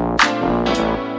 Música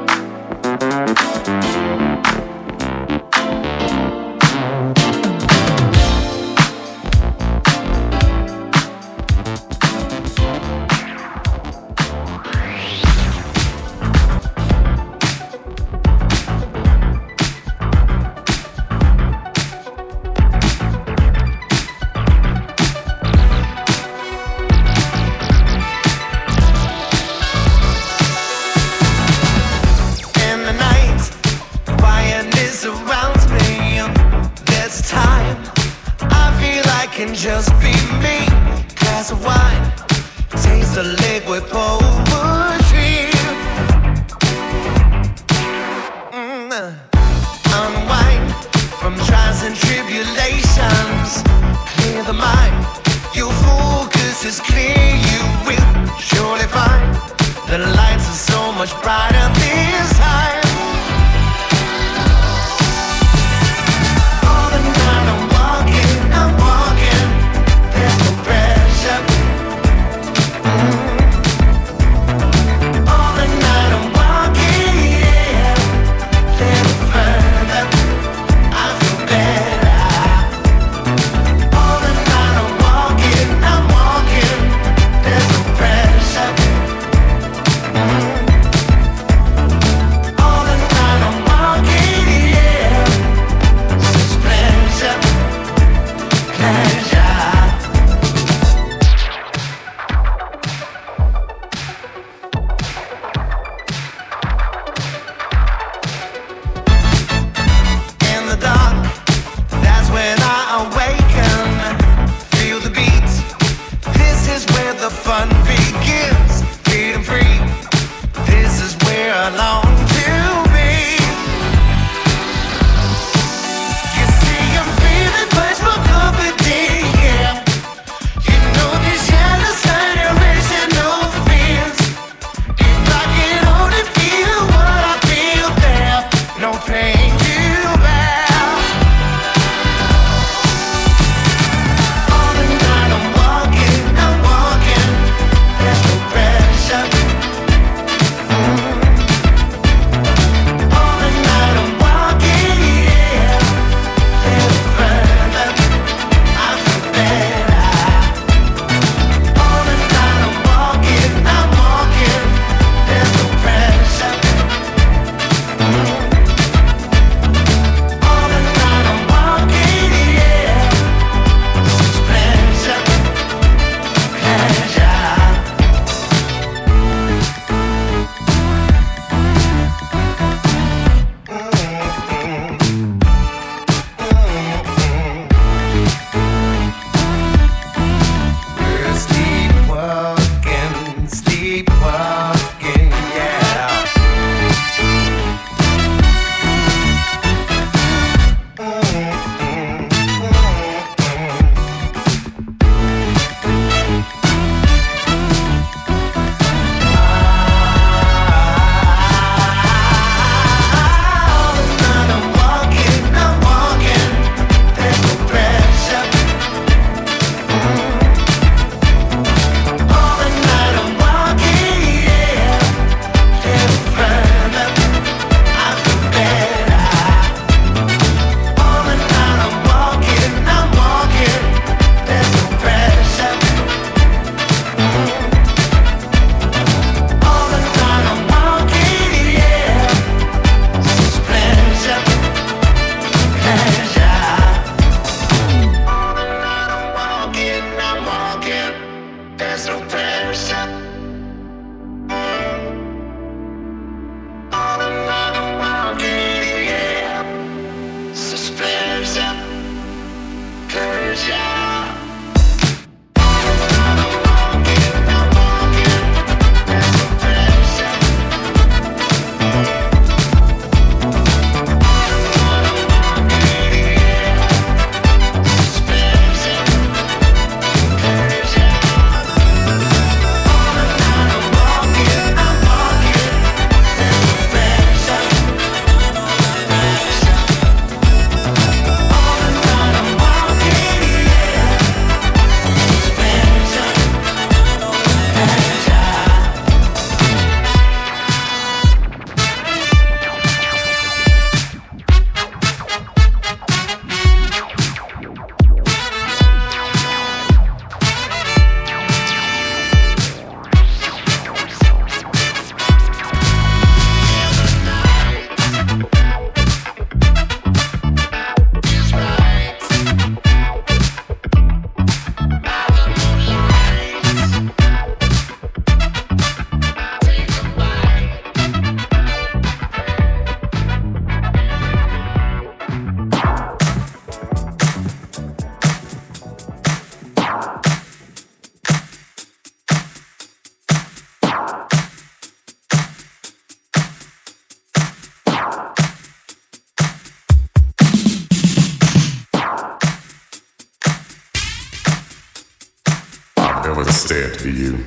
said to you,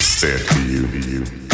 said to you, to you.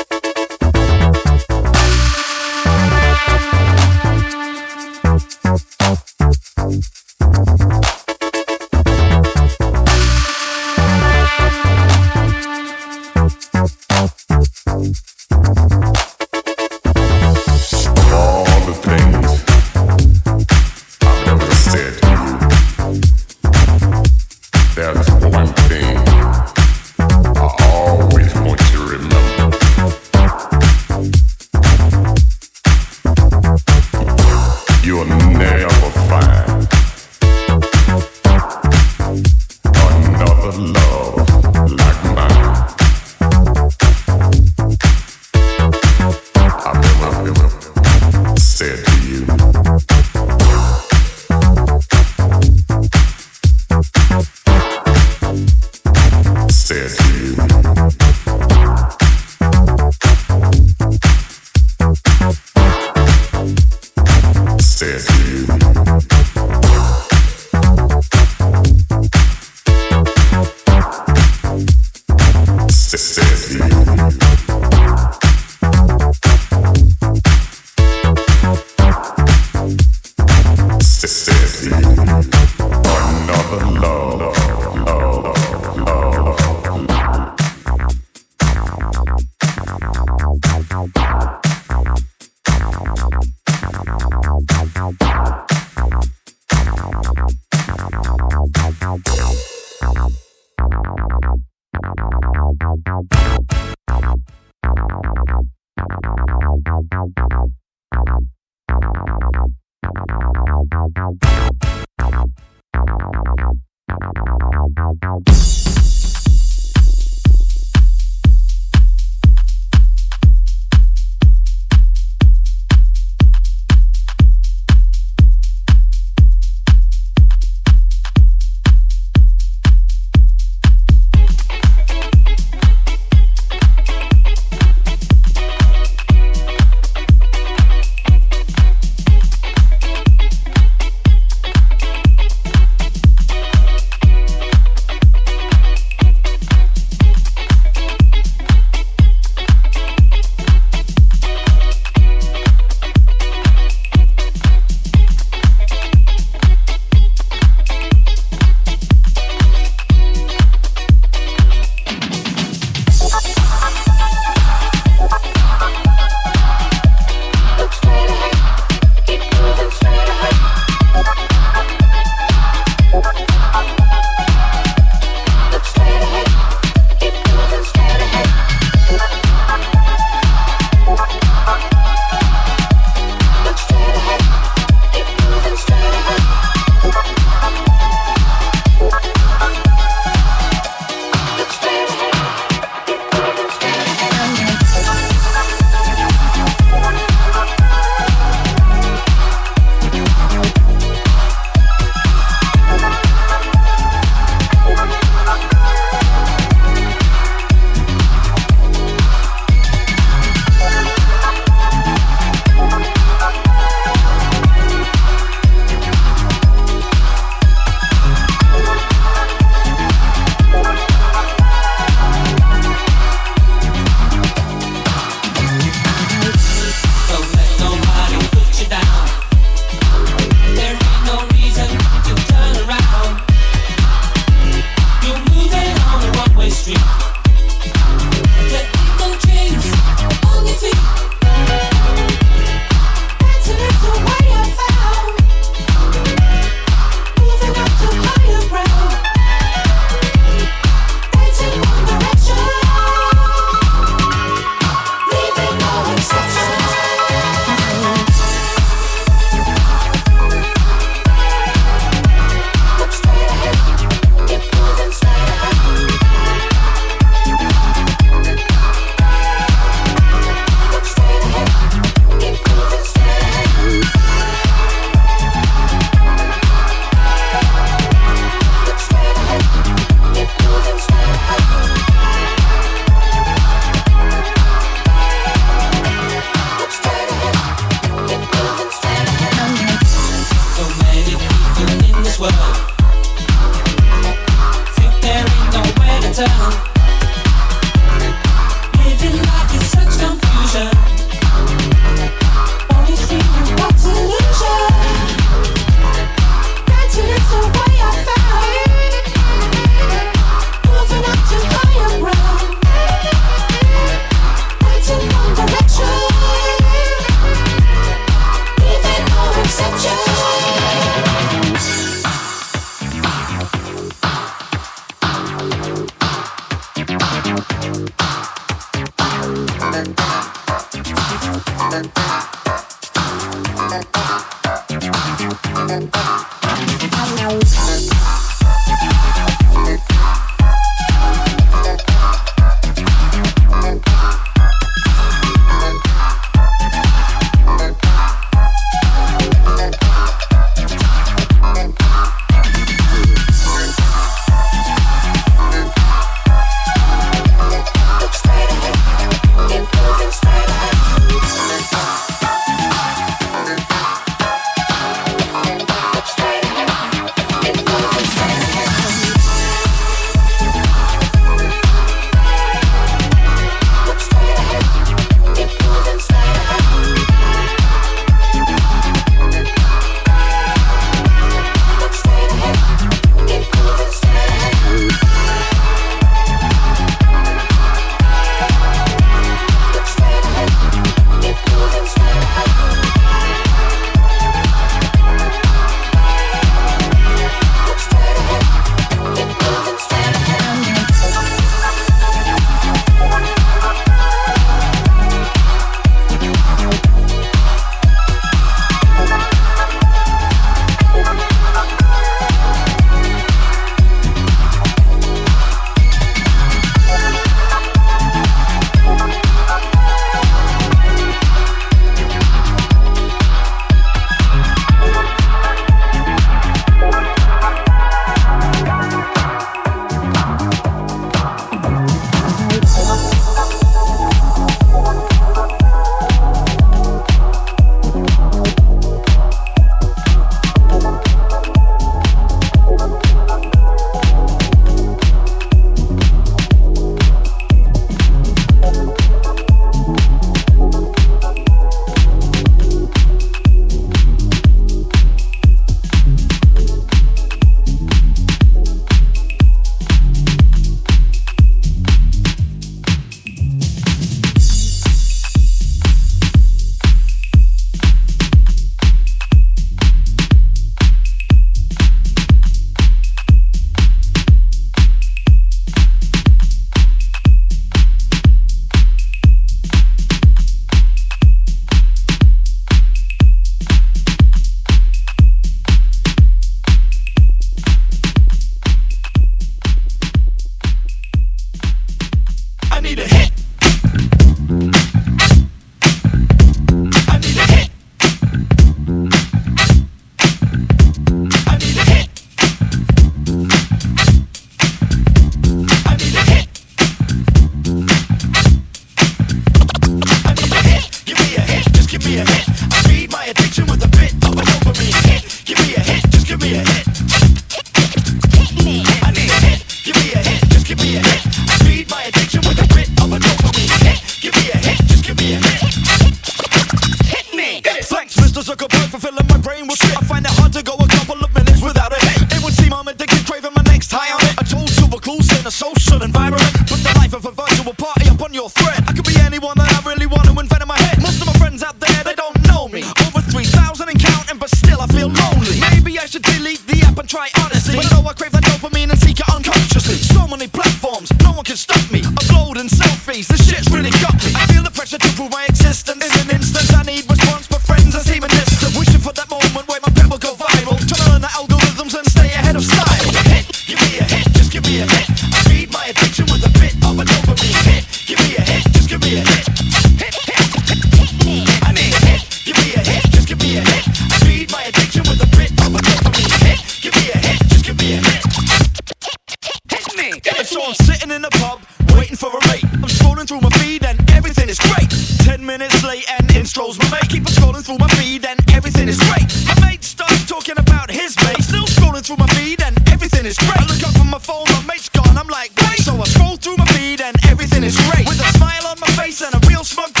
Something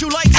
special.